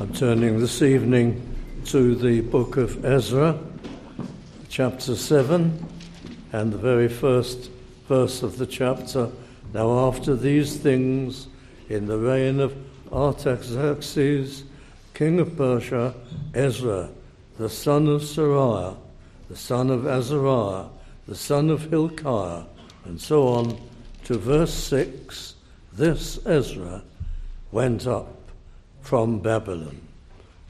I'm turning this evening to the book of Ezra, chapter 7, and the very first verse of the chapter. Now, after these things, in the reign of Artaxerxes, king of Persia, Ezra, the son of Seraiah, the son of Azariah, the son of Hilkiah, and so on to verse 6, this Ezra went up from Babylon.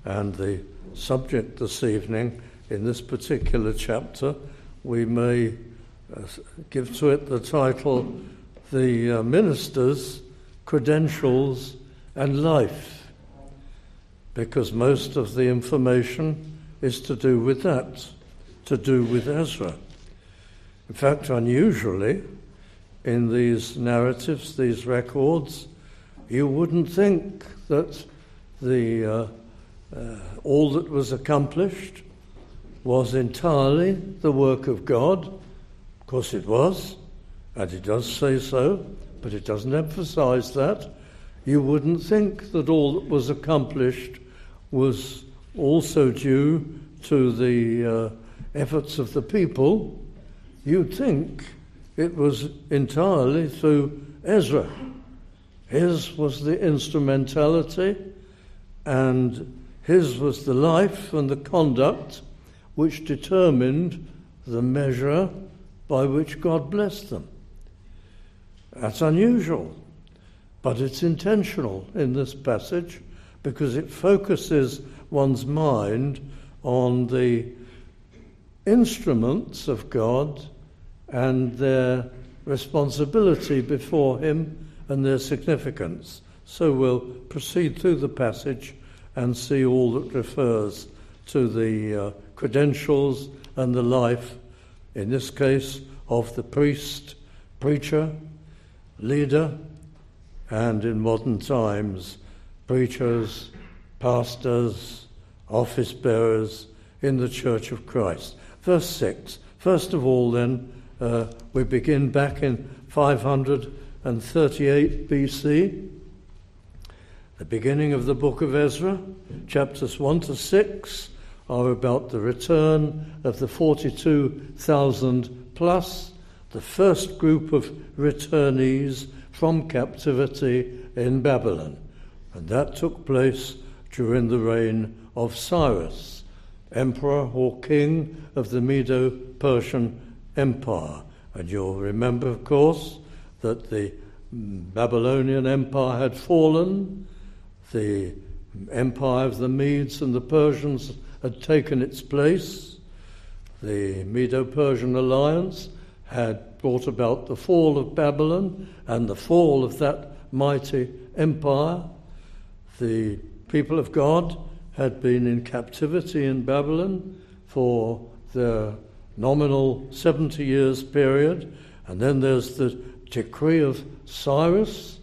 And the subject this evening, in this particular chapter, we may uh, give to it the title The uh, Minister's Credentials and Life, because most of the information is to do with that, to do with Ezra. In fact, unusually, in these narratives, these records, you wouldn't think that the, uh, uh, all that was accomplished was entirely the work of God. Of course, it was, and it does say so, but it doesn't emphasize that. You wouldn't think that all that was accomplished was also due to the uh, efforts of the people. You'd think it was entirely through Ezra. His was the instrumentality and his was the life and the conduct which determined the measure by which God blessed them. That's unusual, but it's intentional in this passage because it focuses one's mind on the instruments of God and their responsibility before Him and their significance. So we'll proceed through the passage and see all that refers to the uh, credentials and the life, in this case, of the priest, preacher, leader, and in modern times, preachers, pastors, office bearers in the Church of Christ. Verse 6. First of all, then, uh, we begin back in 538 BC the beginning of the book of Ezra, chapters 1 to 6, are about the return of the 42,000 plus, the first group of returnees from captivity in Babylon. And that took place during the reign of Cyrus, emperor or king of the Medo Persian Empire. And you'll remember, of course, that the Babylonian Empire had fallen the empire of the Medes and the Persians had taken its place. The Medo Persian alliance had brought about the fall of Babylon and the fall of that mighty empire. The people of God had been in captivity in Babylon for the nominal 70 years period. And then there's the decree of Cyrus,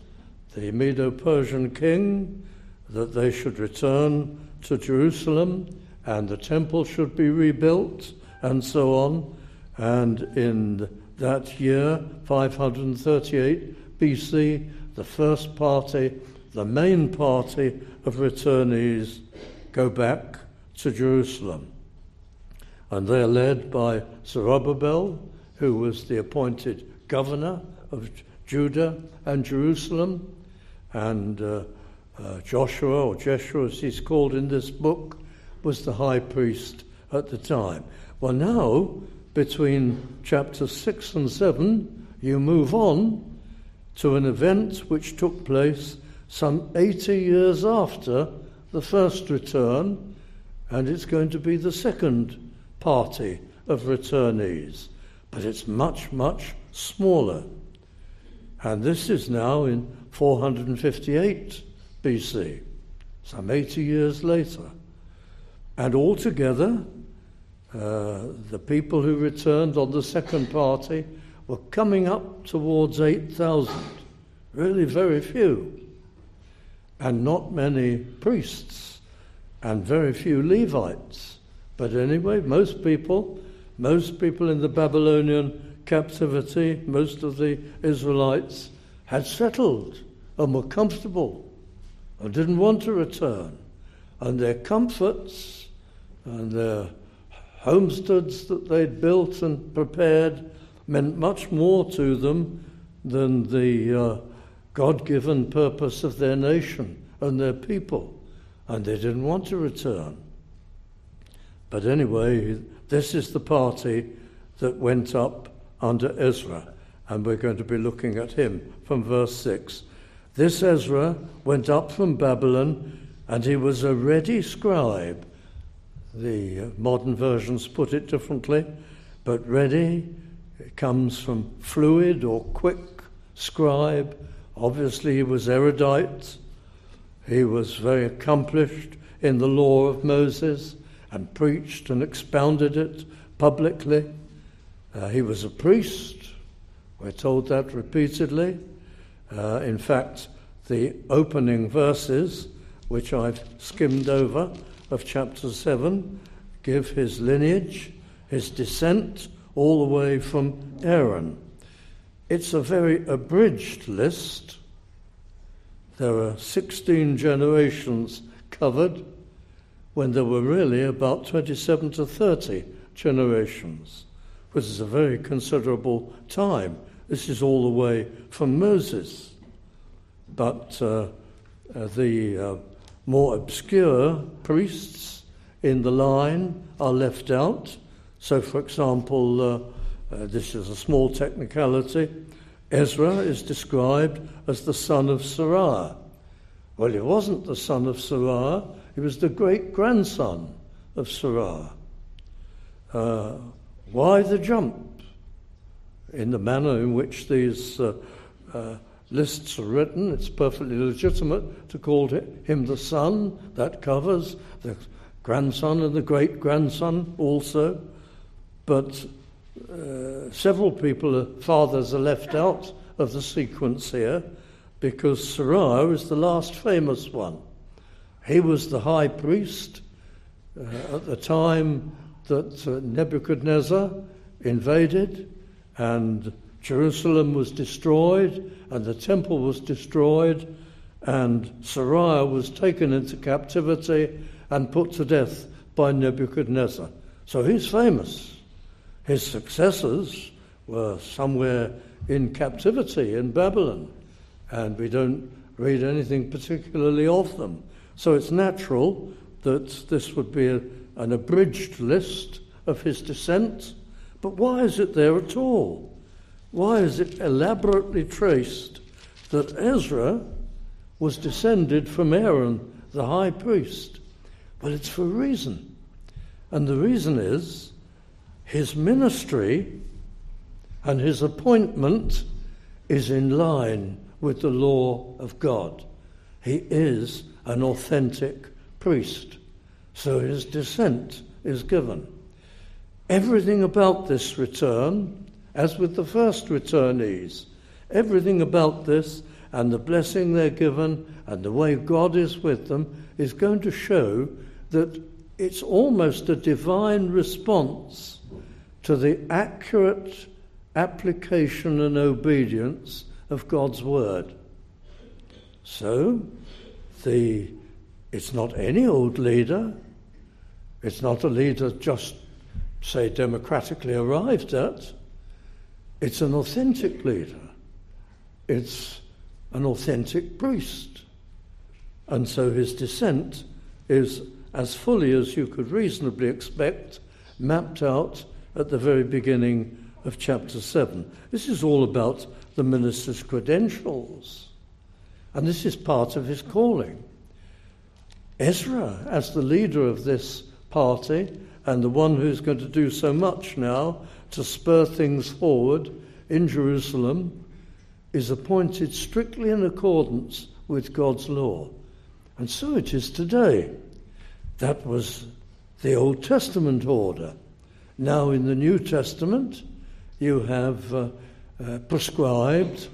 the Medo Persian king, that they should return to Jerusalem and the temple should be rebuilt and so on. And in that year, 538 BC, the first party, the main party of returnees, go back to Jerusalem. And they're led by Zerubbabel, who was the appointed governor of Judah and Jerusalem, and uh, uh, Joshua, or Jeshua as he's called in this book, was the high priest at the time. Well, now, between chapters 6 and 7, you move on to an event which took place some 80 years after the first return, and it's going to be the second party of returnees. But it's much, much smaller. And this is now in 458 BC, some 80 years later. And altogether, uh, the people who returned on the second party were coming up towards 8,000. Really, very few. And not many priests, and very few Levites. But anyway, most people, most people in the Babylonian captivity, most of the Israelites, had settled and were comfortable and didn't want to return. and their comforts and their homesteads that they'd built and prepared meant much more to them than the uh, God given purpose of their nation and their people, and they didn't want to return. But anyway, this is the party that went up under Ezra, and we're going to be looking at him from verse 6. This Ezra went up from Babylon, and he was a ready scribe. The modern versions put it differently, but ready comes from fluid or quick scribe. Obviously, he was erudite. He was very accomplished in the law of Moses and preached and expounded it publicly. Uh, he was a priest. We're told that repeatedly. Uh, in fact, the opening verses, which I've skimmed over, of chapter 7, give his lineage, his descent, all the way from Aaron. It's a very abridged list. There are 16 generations covered when there were really about 27 to 30 generations, which is a very considerable time. This is all the way from Moses. But uh, uh, the uh, more obscure priests in the line are left out. So, for example, uh, this is a small technicality. Ezra is described as the son of Seraiah. Well, he wasn't the son of Seraiah, he was the great grandson of Seraiah. Uh, why the jump? In the manner in which these uh, uh, lists are written, it's perfectly legitimate to call him the son. That covers the grandson and the great grandson also. But uh, several people, uh, fathers, are left out of the sequence here because Seraiah is the last famous one. He was the high priest uh, at the time that uh, Nebuchadnezzar invaded and Jerusalem was destroyed and the temple was destroyed and Seraiah was taken into captivity and put to death by Nebuchadnezzar. So he's famous. His successors were somewhere in captivity in Babylon, and we don't read anything particularly of them. So it's natural that this would be a, an abridged list of his descent. But why is it there at all? Why is it elaborately traced that Ezra was descended from Aaron, the high priest? Well, it's for a reason. And the reason is his ministry and his appointment is in line with the law of God. He is an authentic priest, so his descent is given. Everything about this return, as with the first returnees, everything about this and the blessing they're given and the way God is with them is going to show that it's almost a divine response to the accurate application and obedience of God's word. So, the, it's not any old leader, it's not a leader just, say, democratically arrived at. It's an authentic leader. It's an authentic priest. And so his descent is as fully as you could reasonably expect, mapped out at the very beginning of chapter 7. This is all about the minister's credentials, and this is part of his calling. Ezra, as the leader of this party and the one who's going to do so much now to spur things forward in Jerusalem, is appointed strictly in accordance with God's law. And so it is today. That was the Old Testament order. Now, in the New Testament, you have uh, uh, prescribed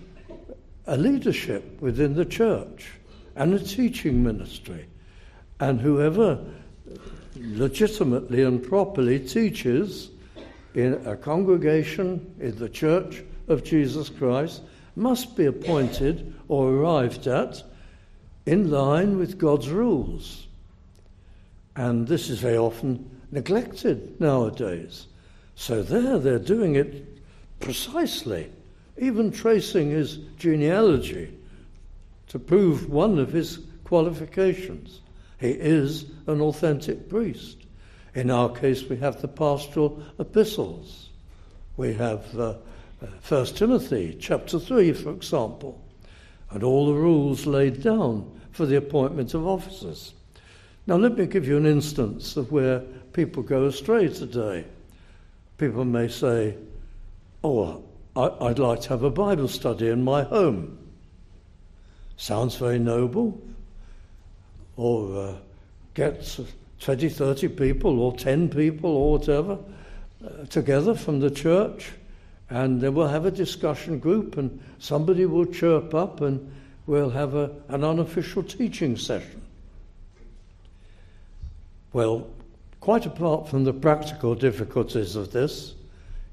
a leadership within the church and a teaching ministry. And whoever legitimately and properly teaches in a congregation in the church of Jesus Christ must be appointed or arrived at in line with God's rules. And this is very often neglected nowadays. So there, they're doing it precisely, even tracing his genealogy to prove one of his qualifications. He is an authentic priest. In our case, we have the pastoral epistles. We have uh, 1 Timothy chapter 3, for example, and all the rules laid down for the appointment of officers. Now, let me give you an instance of where people go astray today. People may say, Oh, I'd like to have a Bible study in my home. Sounds very noble. Or uh, get 20, 30 people, or 10 people, or whatever, uh, together from the church, and then we'll have a discussion group, and somebody will chirp up, and we'll have a, an unofficial teaching session. Well, quite apart from the practical difficulties of this,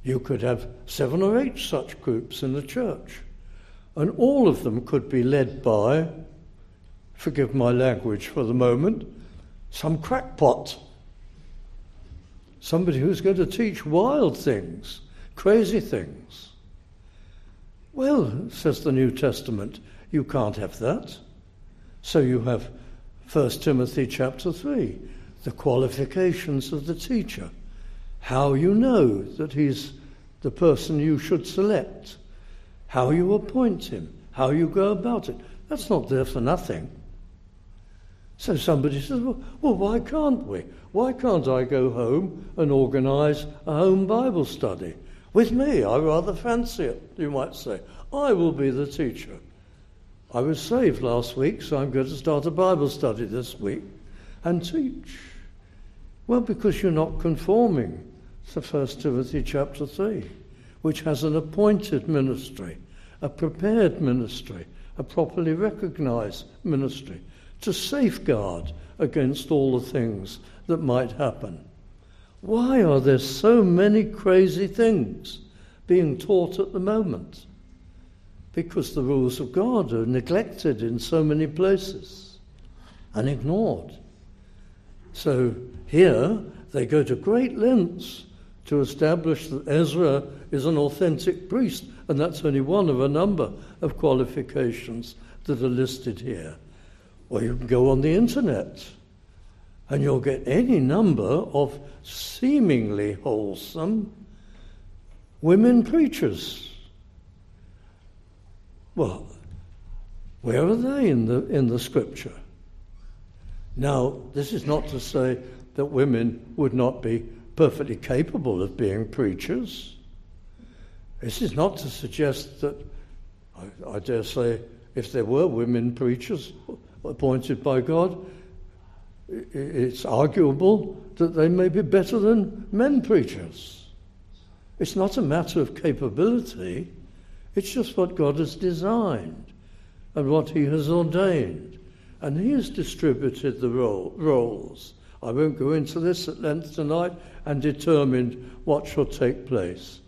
you could have seven or eight such groups in the church, and all of them could be led by, forgive my language for the moment, some crackpot. Somebody who's going to teach wild things, crazy things. Well, says the New Testament, you can't have that. So you have 1 Timothy chapter 3 the qualifications of the teacher, how you know that he's the person you should select, how you appoint him, how you go about it. That's not there for nothing. So somebody says, well, well, why can't we? Why can't I go home and organise a home Bible study? With me, I rather fancy it, you might say. I will be the teacher. I was saved last week, so I'm going to start a Bible study this week and teach. Well, because you're not conforming to 1 Timothy chapter 3, which has an appointed ministry, a prepared ministry, a properly recognized ministry to safeguard against all the things that might happen. Why are there so many crazy things being taught at the moment? Because the rules of God are neglected in so many places and ignored. So here they go to great lengths to establish that Ezra is an authentic priest, and that's only one of a number of qualifications that are listed here. Or you can go on the internet and you'll get any number of seemingly wholesome women preachers. Well, where are they in the, in the scripture? Now, this is not to say that women would not be perfectly capable of being preachers. This is not to suggest that, I, I dare say, if there were women preachers appointed by God, it's arguable that they may be better than men preachers. It's not a matter of capability, it's just what God has designed and what He has ordained and he has distributed the role, roles. I won't go into this at length tonight and determine what shall take place.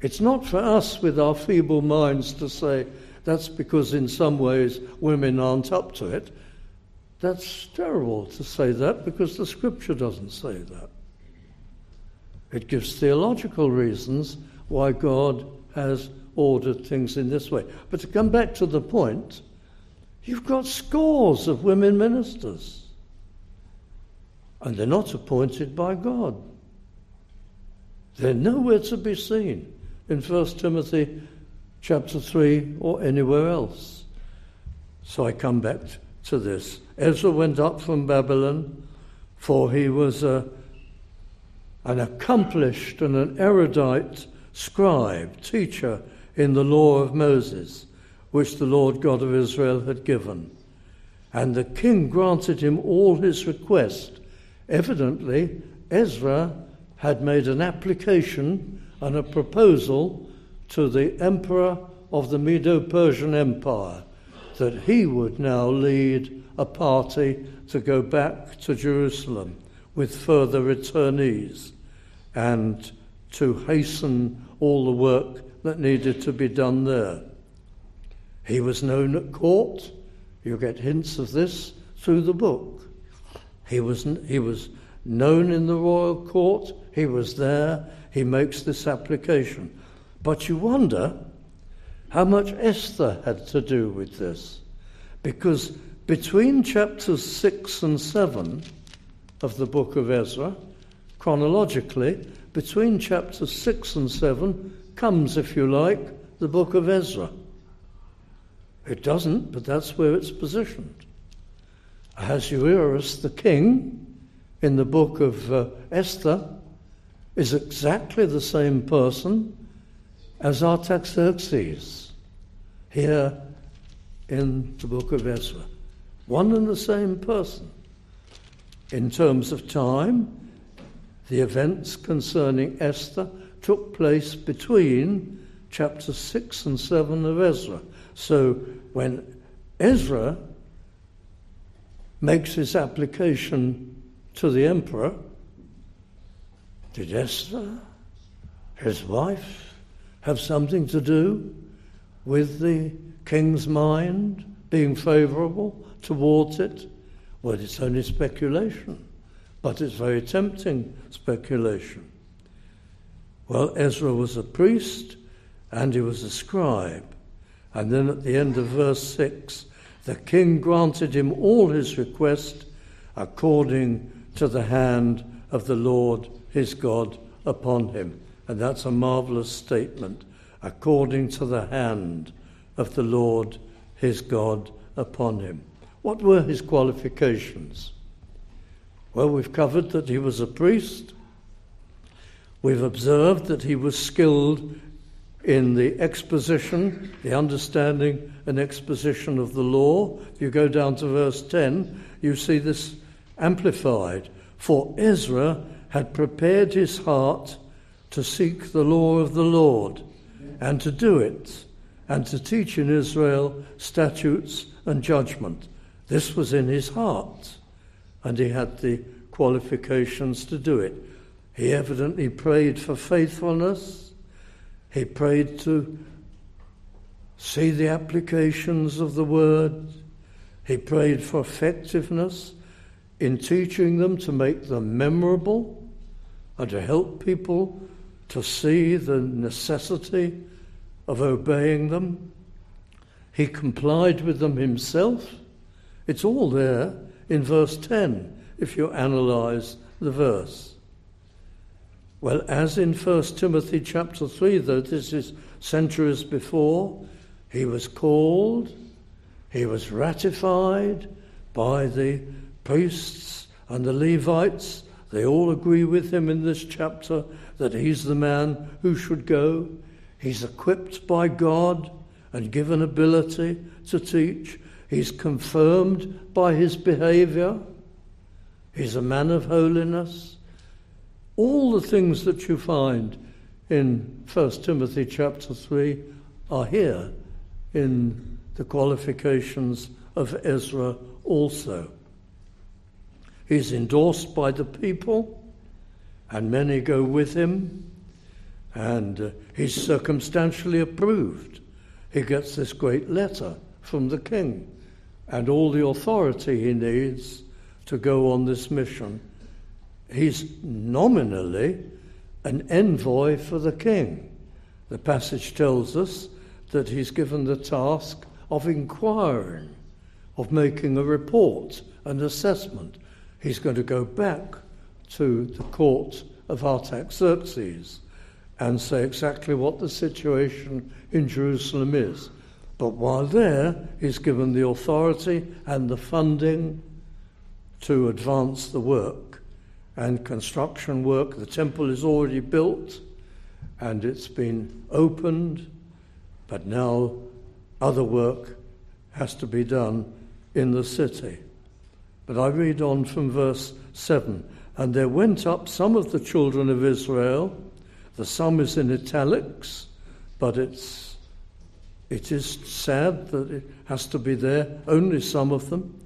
It's not for us with our feeble minds to say that's because in some ways women aren't up to it. That's terrible to say that because the scripture doesn't say that. It gives theological reasons why God has ordered things in this way. But to come back to the point, You've got scores of women ministers, and they're not appointed by God. They're nowhere to be seen in 1 Timothy chapter 3 or anywhere else. So I come back to this. Ezra went up from Babylon, for he was a, an accomplished and an erudite scribe, teacher in the law of Moses which the Lord God of Israel had given. And the king granted him all his request. Evidently, Ezra had made an application and a proposal to the emperor of the Medo Persian Empire that he would now lead a party to go back to Jerusalem with further returnees and to hasten all the work that needed to be done there. He was known at court. You get hints of this through the book. He was, he was known in the royal court, he was there, he makes this application. But you wonder how much Esther had to do with this. Because between chapters 6 and 7 of the book of Ezra, chronologically, between chapters 6 and 7 comes, if you like, the book of Ezra. It doesn't, but that's where it's positioned. Ahasuerus, the king, in the book of uh, Esther, is exactly the same person as Artaxerxes here in the book of Ezra. One and the same person. In terms of time, the events concerning Esther took place between chapters 6 and 7 of Ezra. So when Ezra makes his application to the emperor, did Esther, his wife, have something to do with the king's mind being favourable towards it? Well, it's only speculation, but it's very tempting speculation. Well, Ezra was a priest and he was a scribe. And then at the end of verse 6, the king granted him all his request according to the hand of the Lord his God upon him. And that's a marvelous statement. According to the hand of the Lord his God upon him. What were his qualifications? Well, we've covered that he was a priest. We've observed that he was skilled in the exposition, the understanding and exposition of the law. If you go down to verse 10, you see this amplified. For Ezra had prepared his heart to seek the law of the Lord and to do it, and to teach in Israel statutes and judgment. This was in his heart, and he had the qualifications to do it. He evidently prayed for faithfulness. He prayed to see the applications of the word. He prayed for effectiveness in teaching them to make them memorable and to help people to see the necessity of obeying them. He complied with them himself. It's all there in verse 10 if you analyze the verse. Well, as in 1 Timothy chapter 3, though this is centuries before, he was called, he was ratified by the priests and the Levites. They all agree with him in this chapter that he's the man who should go. He's equipped by God and given ability to teach. He's confirmed by his behavior. He's a man of holiness. All the things that you find in 1 Timothy chapter 3 are here in the qualifications of Ezra also. He's endorsed by the people, and many go with him, and uh, he's circumstantially approved. He gets this great letter from the king and all the authority he needs to go on this mission. He's nominally an envoy for the king. The passage tells us that he's given the task of inquiring, of making a report, an assessment. He's going to go back to the court of Artaxerxes and say exactly what the situation in Jerusalem is. But while there, he's given the authority and the funding to advance the work and construction work. The temple is already built and it's been opened but now other work has to be done in the city. But I read on from verse 7 And there went up some of the children of Israel. The sum is in italics, but it's, it is sad that it has to be there, only some of them.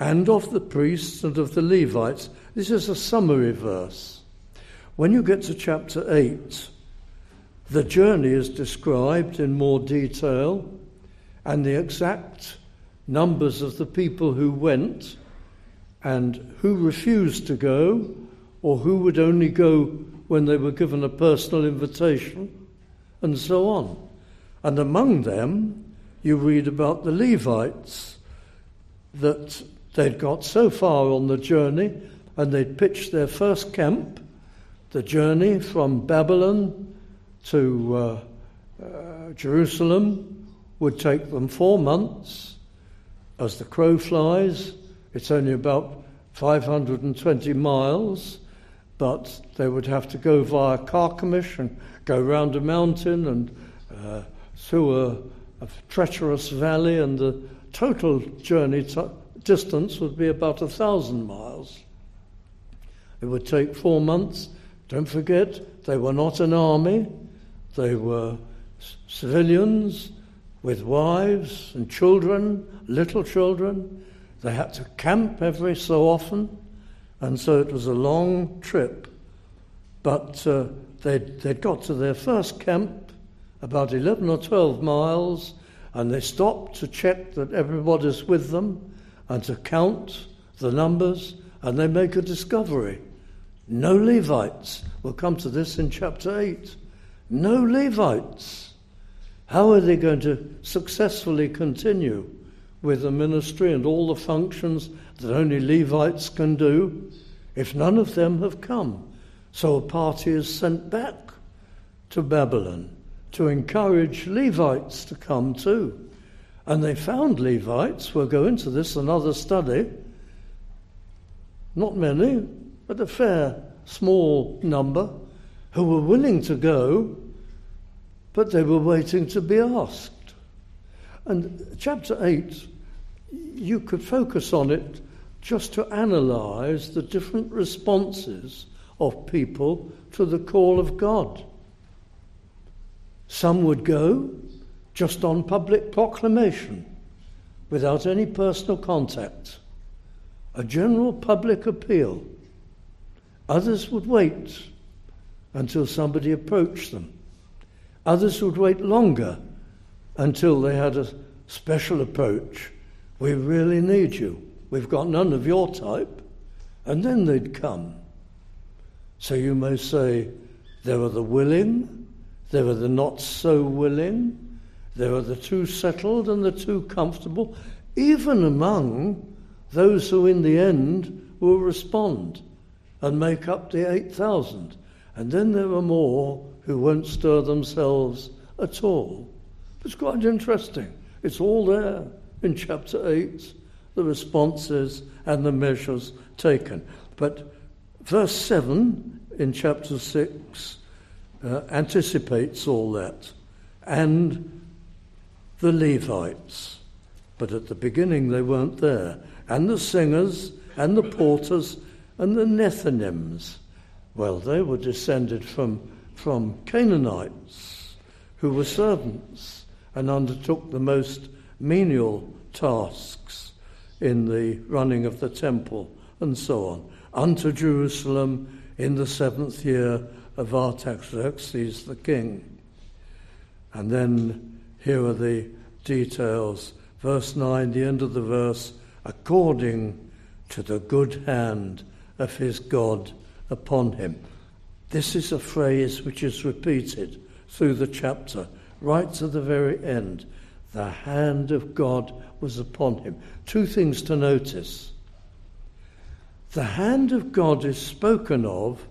And of the priests and of the Levites. This is a summary verse. When you get to chapter 8, the journey is described in more detail, and the exact numbers of the people who went and who refused to go, or who would only go when they were given a personal invitation, and so on. And among them, you read about the Levites, that they'd got so far on the journey and they'd pitched their first camp, the journey from Babylon to uh, uh, Jerusalem would take them four months. As the crow flies, it's only about 520 miles, but they would have to go via Carchemish and go round a mountain and uh, through a, a, treacherous valley, and the total journey distance would be about a thousand miles. It would take four months. Don't forget, they were not an army, they were civilians with wives and children, little children. They had to camp every so often, and so it was a long trip. But uh, they'd, they'd got to their first camp, about 11 or 12 miles, and they stopped to check that everybody's with them and to count the numbers, and they make a discovery. No Levites. We'll come to this in chapter 8. No Levites. How are they going to successfully continue with the ministry and all the functions that only Levites can do if none of them have come? So a party is sent back to Babylon to encourage Levites to come too. And they found Levites, we'll go into this another study, not many, but a fair small number, who were willing to go, but they were waiting to be asked. And chapter 8, you could focus on it just to analyze the different responses of people to the call of God. Some would go just on public proclamation without any personal contact, a general public appeal. Others would wait until somebody approached them. Others would wait longer until they had a special approach. We really need you. We've got none of your type. And then they'd come. So you may say, there are the willing, there are the not so willing, there are the too settled and the too comfortable, even among those who in the end will respond and make up the 8,000. And then there are more who won't stir themselves at all. It's quite interesting. It's all there in chapter 8, the responses and the measures taken. But verse 7 in chapter 6 uh, anticipates all that. And the Levites. But at the beginning they weren't there. And the singers and the porters and the Nethinims. Well, they were descended from, from Canaanites who were servants and undertook the most menial tasks in the running of the temple and so on. Unto Jerusalem in the seventh year of Artaxerxes the king. And then here are the details. Verse 9, the end of the verse, according to the good hand of his God upon him. This is a phrase which is repeated through the chapter, right to the very end. The hand of God was upon him. Two things to notice. The hand of God is spoken of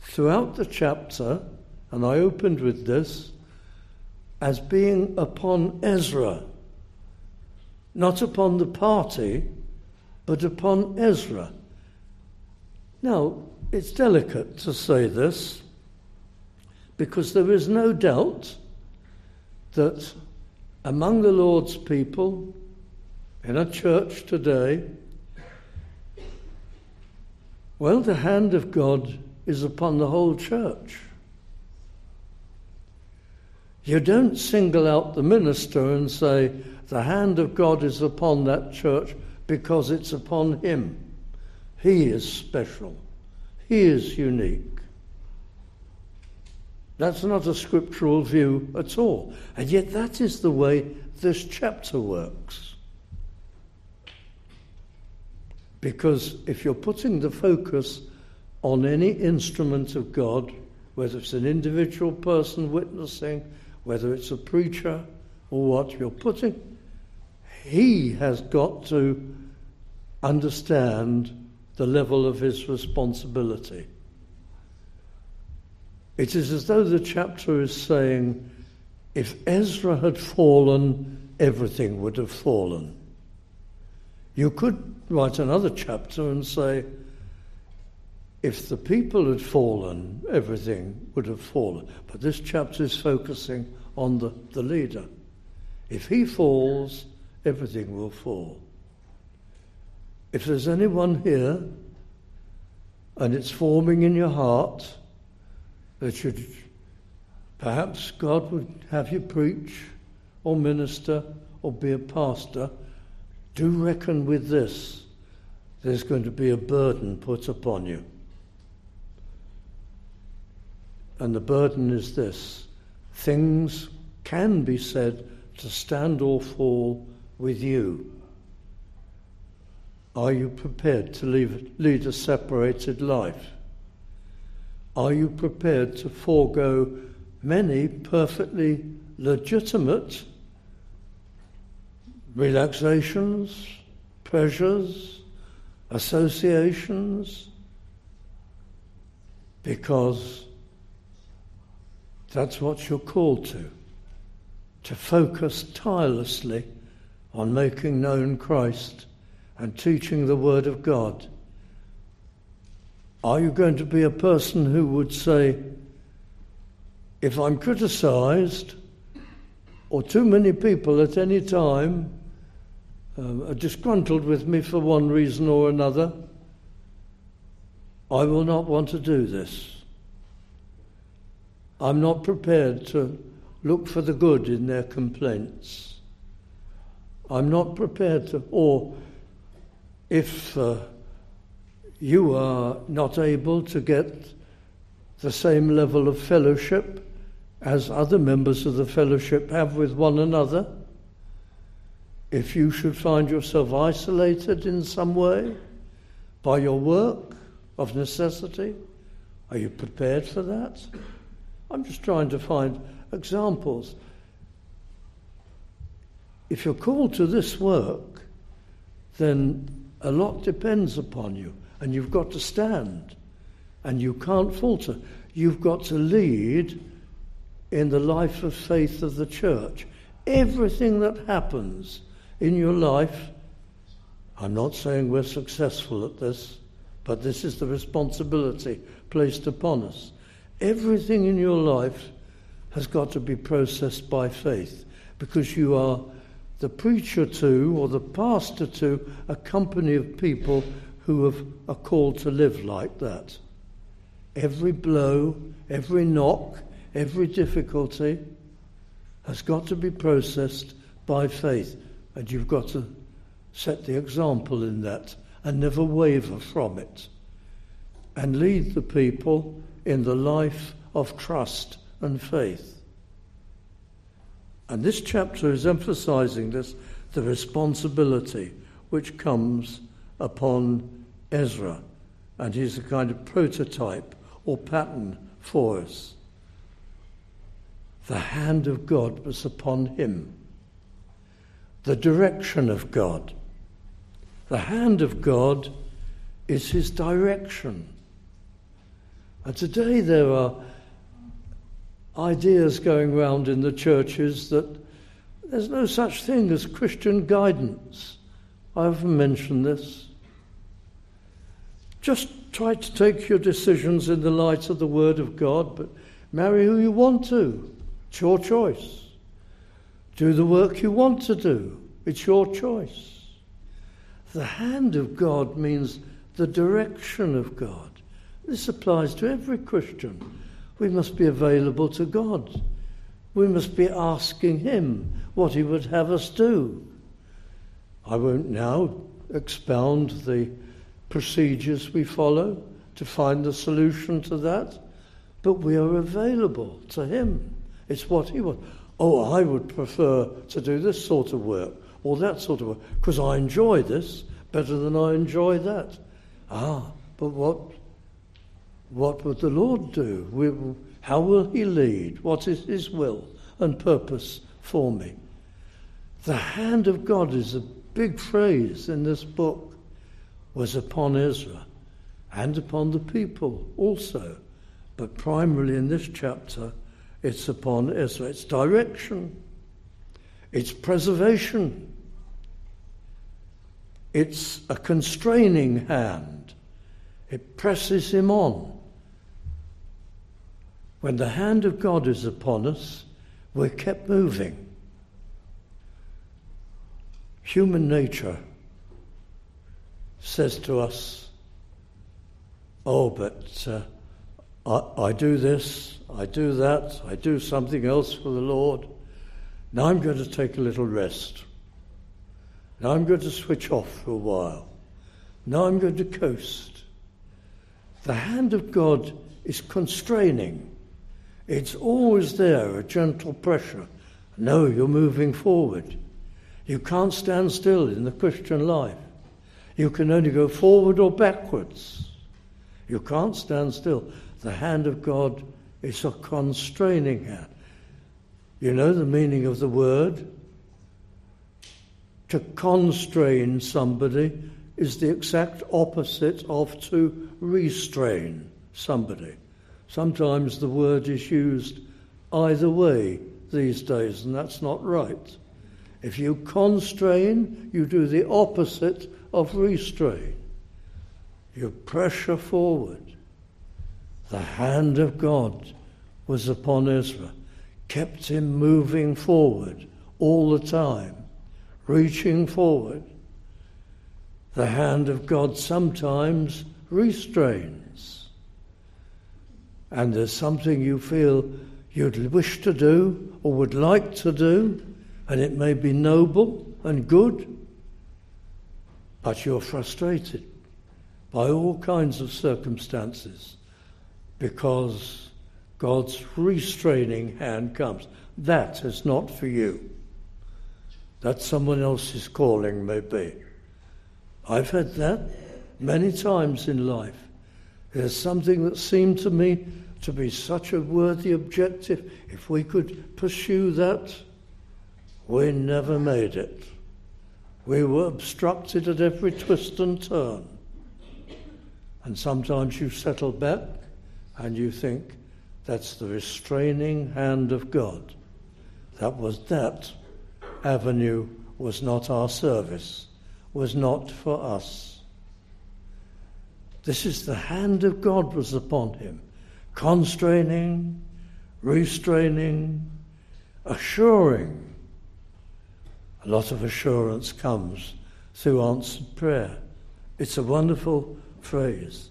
throughout the chapter, and I opened with this, as being upon Ezra, not upon the party, but upon Ezra. Now, it's delicate to say this because there is no doubt that among the Lord's people in a church today, well, the hand of God is upon the whole church. You don't single out the minister and say, the hand of God is upon that church because it's upon him. He is special. He is unique. That's not a scriptural view at all. And yet, that is the way this chapter works. Because if you're putting the focus on any instrument of God, whether it's an individual person witnessing, whether it's a preacher or what, you're putting, he has got to understand the level of his responsibility. It is as though the chapter is saying, if Ezra had fallen, everything would have fallen. You could write another chapter and say, if the people had fallen, everything would have fallen. But this chapter is focusing on the, the leader. If he falls, everything will fall. If there's anyone here and it's forming in your heart that should perhaps God would have you preach or minister or be a pastor, do reckon with this. There's going to be a burden put upon you. And the burden is this things can be said to stand or fall with you. Are you prepared to leave, lead a separated life? Are you prepared to forego many perfectly legitimate relaxations, pleasures, associations? Because that's what you're called to. To focus tirelessly on making known Christ and teaching the Word of God? Are you going to be a person who would say, if I'm criticized, or too many people at any time uh, are disgruntled with me for one reason or another, I will not want to do this. I'm not prepared to look for the good in their complaints. I'm not prepared to, or if uh, you are not able to get the same level of fellowship as other members of the fellowship have with one another, if you should find yourself isolated in some way by your work of necessity, are you prepared for that? I'm just trying to find examples. If you're called to this work, then a lot depends upon you, and you've got to stand, and you can't falter. You've got to lead in the life of faith of the church. Everything that happens in your life, I'm not saying we're successful at this, but this is the responsibility placed upon us. Everything in your life has got to be processed by faith because you are the preacher to or the pastor to a company of people who have, are called to live like that. Every blow, every knock, every difficulty has got to be processed by faith. And you've got to set the example in that and never waver from it. And lead the people in the life of trust and faith. And this chapter is emphasizing this the responsibility which comes upon Ezra. And he's a kind of prototype or pattern for us. The hand of God was upon him, the direction of God. The hand of God is his direction. And today there are ideas going round in the churches that there's no such thing as Christian guidance. I often mention this. Just try to take your decisions in the light of the Word of God, but marry who you want to. It's your choice. Do the work you want to do. It's your choice. The hand of God means the direction of God. This applies to every Christian. We must be available to God. We must be asking Him what He would have us do. I won't now expound the procedures we follow to find the solution to that, but we are available to Him. It's what He wants. Oh, I would prefer to do this sort of work or that sort of work because I enjoy this, better than I enjoy that. Ah, but what, what would the Lord do? How will He lead? What is His will and purpose for me? The hand of God is a big phrase in this book, was upon Ezra and upon the people also. But primarily in this chapter, it's upon Ezra. It's direction, it's preservation, it's a constraining hand. It presses him on. When the hand of God is upon us, we're kept moving. Human nature says to us, Oh, but uh, I, I do this, I do that, I do something else for the Lord. Now I'm going to take a little rest. Now I'm going to switch off for a while. Now I'm going to coast. The hand of God is constraining. It's always there, a gentle pressure. No, you're moving forward. You can't stand still in the Christian life. You can only go forward or backwards. You can't stand still. The hand of God is a constraining hand. You know the meaning of the word? To constrain somebody is the exact opposite of to restrain somebody. Sometimes the word is used either way these days, and that's not right. If you constrain, you do the opposite of restrain. You pressure forward. The hand of God was upon Ezra, kept him moving forward all the time, reaching forward. The hand of God sometimes restrains. And there's something you feel you'd wish to do or would like to do, and it may be noble and good, but you're frustrated by all kinds of circumstances because God's restraining hand comes. That is not for you. That someone else's calling, may be. I've had that many times in life. There's something that seemed to me to be such a worthy objective. If we could pursue that, we never made it. We were obstructed at every twist and turn. And sometimes you settle back and you think that's the restraining hand of God. That was that avenue was not our service, was not for us. This is the hand of God was upon him, constraining, restraining, assuring. A lot of assurance comes through answered prayer. It's a wonderful phrase.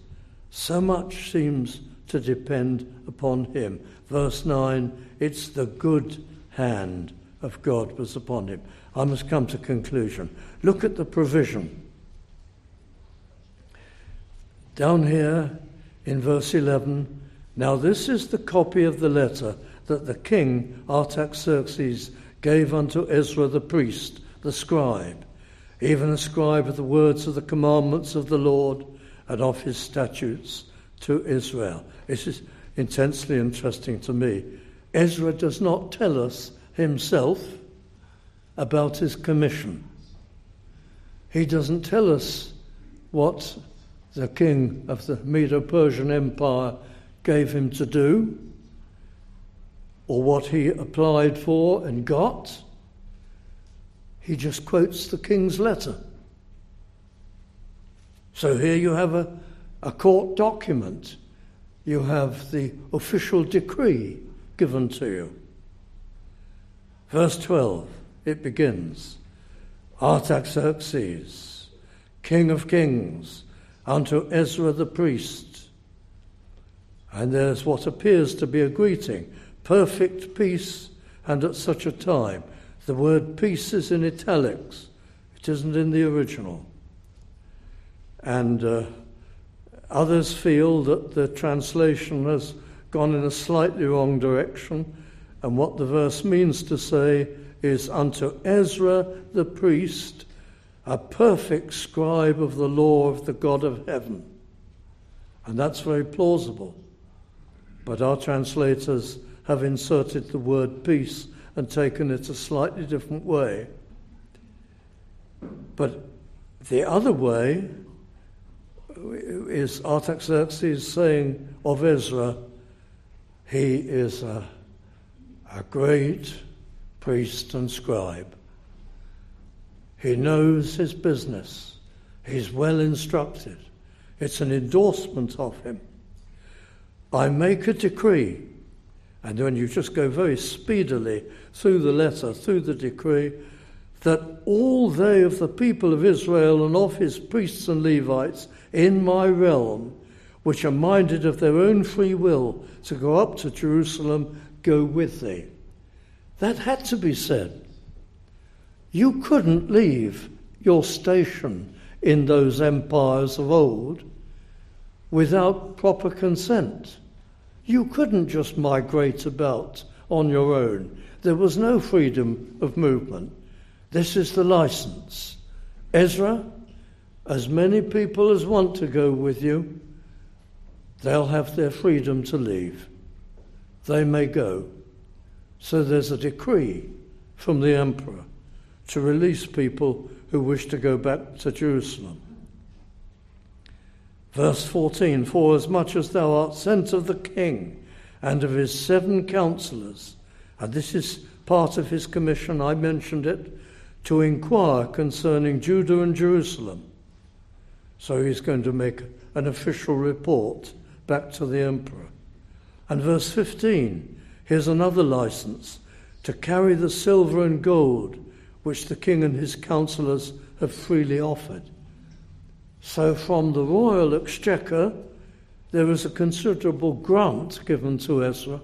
So much seems to depend upon him. Verse 9 it's the good hand of God was upon him. I must come to conclusion. Look at the provision. Down here in verse 11, now this is the copy of the letter that the king Artaxerxes gave unto Ezra the priest, the scribe, even a scribe of the words of the commandments of the Lord and of his statutes to Israel. This is intensely interesting to me. Ezra does not tell us himself about his commission. He doesn't tell us what the king of the Medo Persian Empire gave him to do or what he applied for and got. He just quotes the king's letter. So here you have a, a court document you have the official decree given to you. Verse 12, it begins Artaxerxes, King of Kings, unto Ezra the priest. And there's what appears to be a greeting perfect peace, and at such a time. The word peace is in italics, it isn't in the original. And uh, Others feel that the translation has gone in a slightly wrong direction, and what the verse means to say is unto Ezra the priest, a perfect scribe of the law of the God of heaven. And that's very plausible. But our translators have inserted the word peace and taken it a slightly different way. But the other way is Artaxerxes saying of Ezra, he is a, a great priest and scribe. He knows his business. He's well instructed. It's an endorsement of him. I make a decree, and then you just go very speedily through the letter, through the decree, that all they of the people of Israel and of his priests and Levites in my realm, which are minded of their own free will to go up to Jerusalem, go with thee. That had to be said. You couldn't leave your station in those empires of old without proper consent. You couldn't just migrate about on your own. There was no freedom of movement. This is the license. Ezra, as many people as want to go with you, they'll have their freedom to leave. They may go. So there's a decree from the emperor to release people who wish to go back to Jerusalem. Verse 14 For as much as thou art sent of the king and of his seven counselors, and this is part of his commission, I mentioned it, to inquire concerning Judah and Jerusalem. So he's going to make an official report back to the emperor. And verse 15 here's another license to carry the silver and gold which the king and his counselors have freely offered. So, from the royal exchequer, there is a considerable grant given to Ezra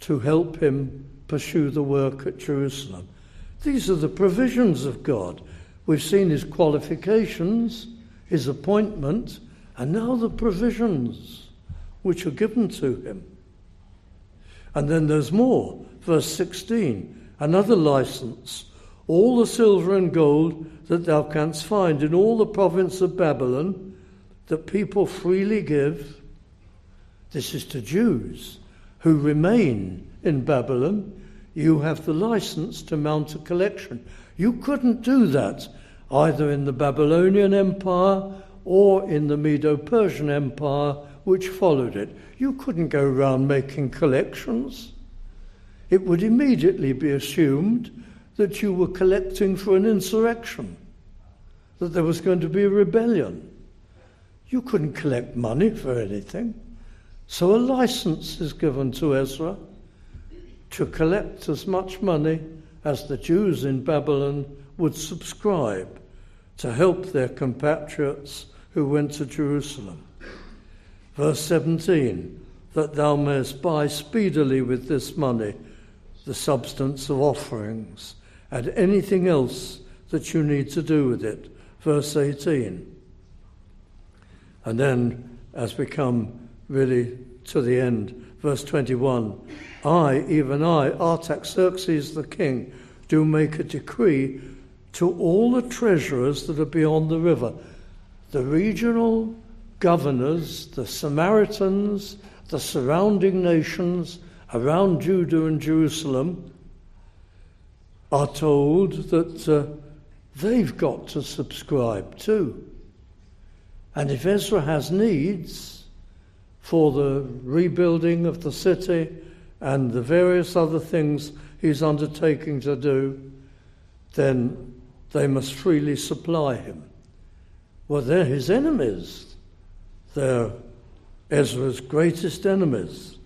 to help him pursue the work at Jerusalem. These are the provisions of God. We've seen his qualifications, his appointment, and now the provisions which are given to him. And then there's more. Verse 16 another license all the silver and gold that thou canst find in all the province of Babylon, that people freely give. This is to Jews who remain in Babylon. You have the license to mount a collection. You couldn't do that either in the Babylonian Empire or in the Medo Persian Empire, which followed it. You couldn't go around making collections. It would immediately be assumed that you were collecting for an insurrection, that there was going to be a rebellion. You couldn't collect money for anything. So a license is given to Ezra to collect as much money as the Jews in Babylon would subscribe to help their compatriots who went to Jerusalem. Verse 17 that thou mayest buy speedily with this money the substance of offerings and anything else that you need to do with it. Verse 18. And then, as we come really to the end, verse 21 I, even I, Artaxerxes the king, do make a decree to all the treasurers that are beyond the river, the regional governors, the Samaritans, the surrounding nations around Judah and Jerusalem, are told that uh, they've got to subscribe too. And if Ezra has needs for the rebuilding of the city and the various other things he's undertaking to do, then they must freely supply him. Well, they're his enemies. They're Ezra's greatest enemies.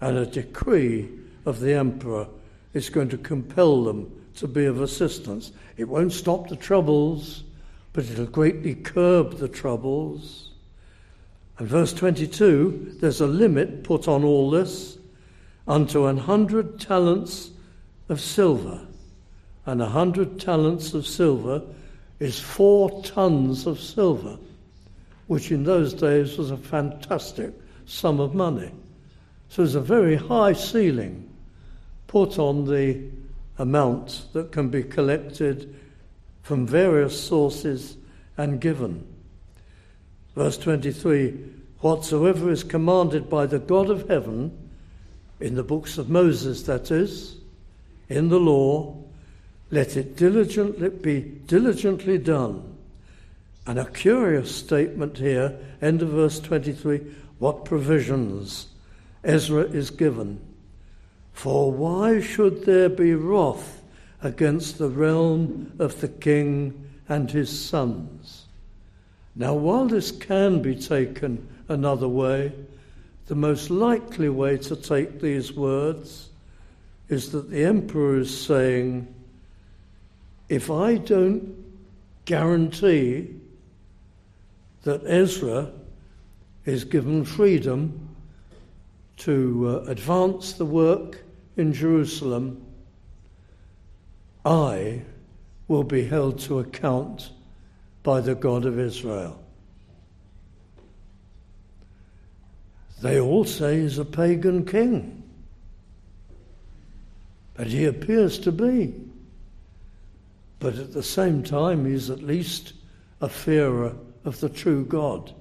And a decree of the emperor is going to compel them to be of assistance. It won't stop the troubles, but it'll greatly curb the troubles. And verse 22 there's a limit put on all this unto an hundred talents of silver. And a hundred talents of silver is four tons of silver, which in those days was a fantastic sum of money. So there's a very high ceiling put on the amount that can be collected from various sources and given. Verse 23 Whatsoever is commanded by the God of heaven, in the books of Moses, that is, in the law, let it diligently be diligently done. And a curious statement here, end of verse 23, what provisions Ezra is given. For why should there be wrath against the realm of the king and his sons? Now, while this can be taken another way, the most likely way to take these words is that the emperor is saying, if I don't guarantee that Ezra is given freedom to uh, advance the work in Jerusalem, I will be held to account by the God of Israel. They all say he's a pagan king. But he appears to be. But at the same time, he's at least a fearer of the true God.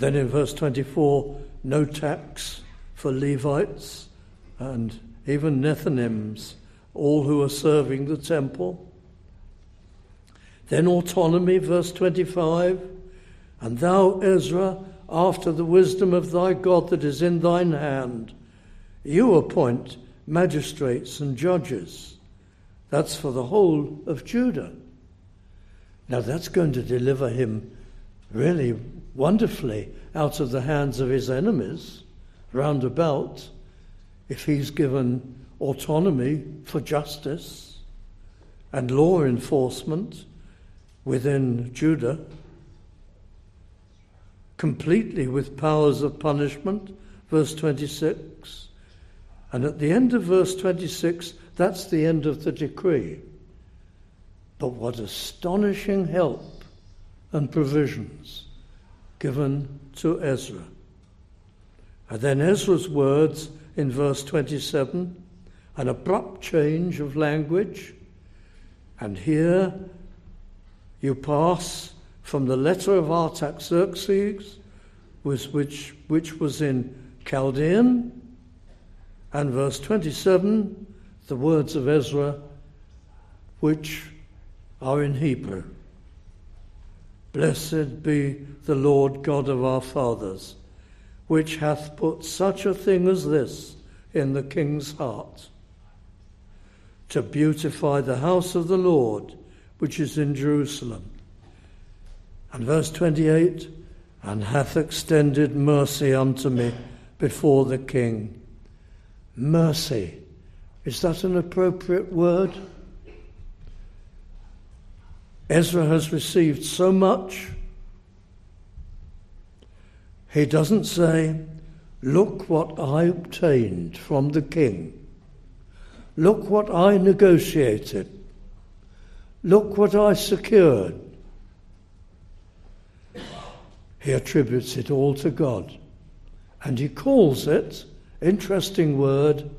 Then in verse 24, no tax for Levites and even Nethinims, all who are serving the temple. Then autonomy, verse 25. And thou, Ezra, after the wisdom of thy God that is in thine hand, you appoint magistrates and judges. That's for the whole of Judah. Now that's going to deliver him really wonderfully out of the hands of his enemies round about if he's given autonomy for justice and law enforcement within Judah, completely with powers of punishment, verse 26. And at the end of verse 26, that's the end of the decree. But what astonishing help and provisions given to Ezra. And then Ezra's words in verse 27 an abrupt change of language. And here you pass from the letter of Artaxerxes, which, which was in Chaldean, and verse 27, the words of Ezra, which are in Hebrew. Blessed be the Lord God of our fathers, which hath put such a thing as this in the king's heart, to beautify the house of the Lord which is in Jerusalem. And verse 28 and hath extended mercy unto me before the king. Mercy. Is that an appropriate word? Ezra has received so much. He doesn't say, Look what I obtained from the king. Look what I negotiated. Look what I secured. He attributes it all to God. And he calls it, interesting word,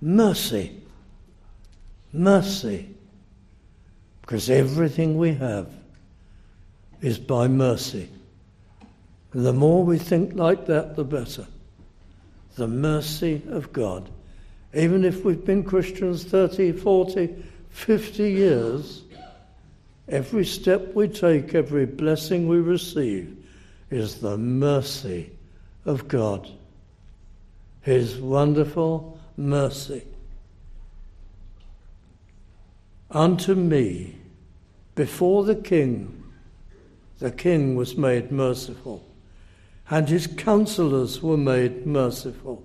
mercy. Mercy. Because everything we have is by mercy. And the more we think like that, the better. The mercy of God. Even if we've been Christians 30, 40, 50 years, every step we take, every blessing we receive, is the mercy of God. His wonderful mercy. Unto me, before the king, the king was made merciful, and his counselors were made merciful,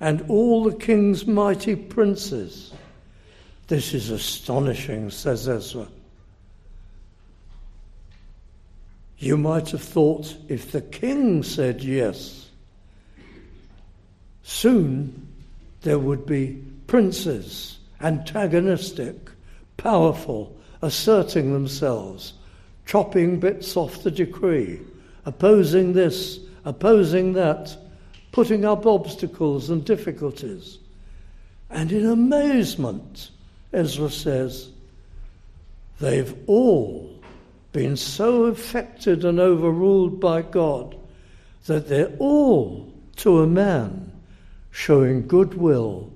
and all the king's mighty princes this is astonishing, says Ezra. You might have thought if the king said yes, soon there would be princes, antagonistic, powerful, asserting themselves, chopping bits off the decree, opposing this, opposing that, putting up obstacles and difficulties. And in amazement, Ezra says, they've all been so affected and overruled by God that they're all, to a man, showing goodwill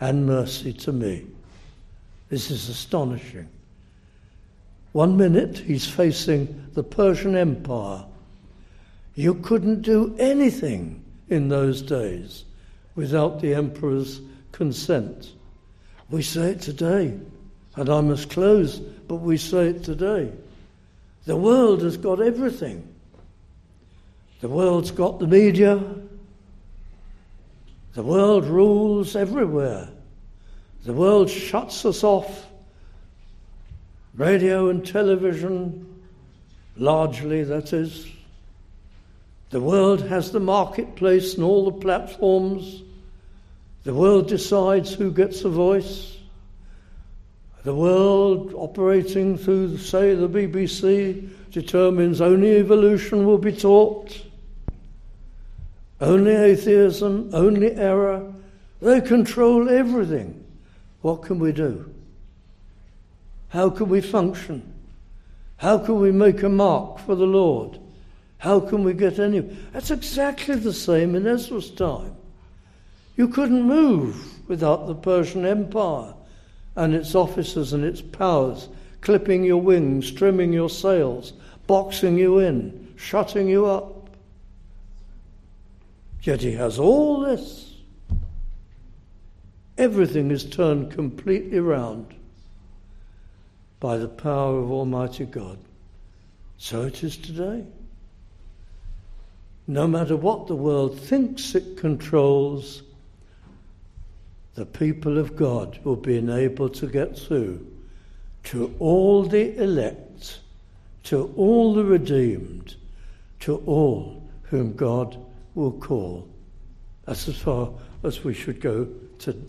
and mercy to me. This is astonishing. One minute he's facing the Persian Empire. You couldn't do anything in those days without the emperor's consent. We say it today, and I must close, but we say it today. The world has got everything. The world's got the media. The world rules everywhere. The world shuts us off. Radio and television, largely that is. The world has the marketplace and all the platforms. The world decides who gets a voice. The world operating through, say, the BBC determines only evolution will be taught, only atheism, only error. They control everything. What can we do? How can we function? How can we make a mark for the Lord? How can we get any? That's exactly the same in Ezra's time. You couldn't move without the Persian Empire and its officers and its powers clipping your wings, trimming your sails, boxing you in, shutting you up. Yet he has all this. Everything is turned completely round by the power of Almighty God. So it is today. No matter what the world thinks it controls, the people of God will be enabled to get through to all the elect, to all the redeemed, to all whom God will call. That's as far as we should go to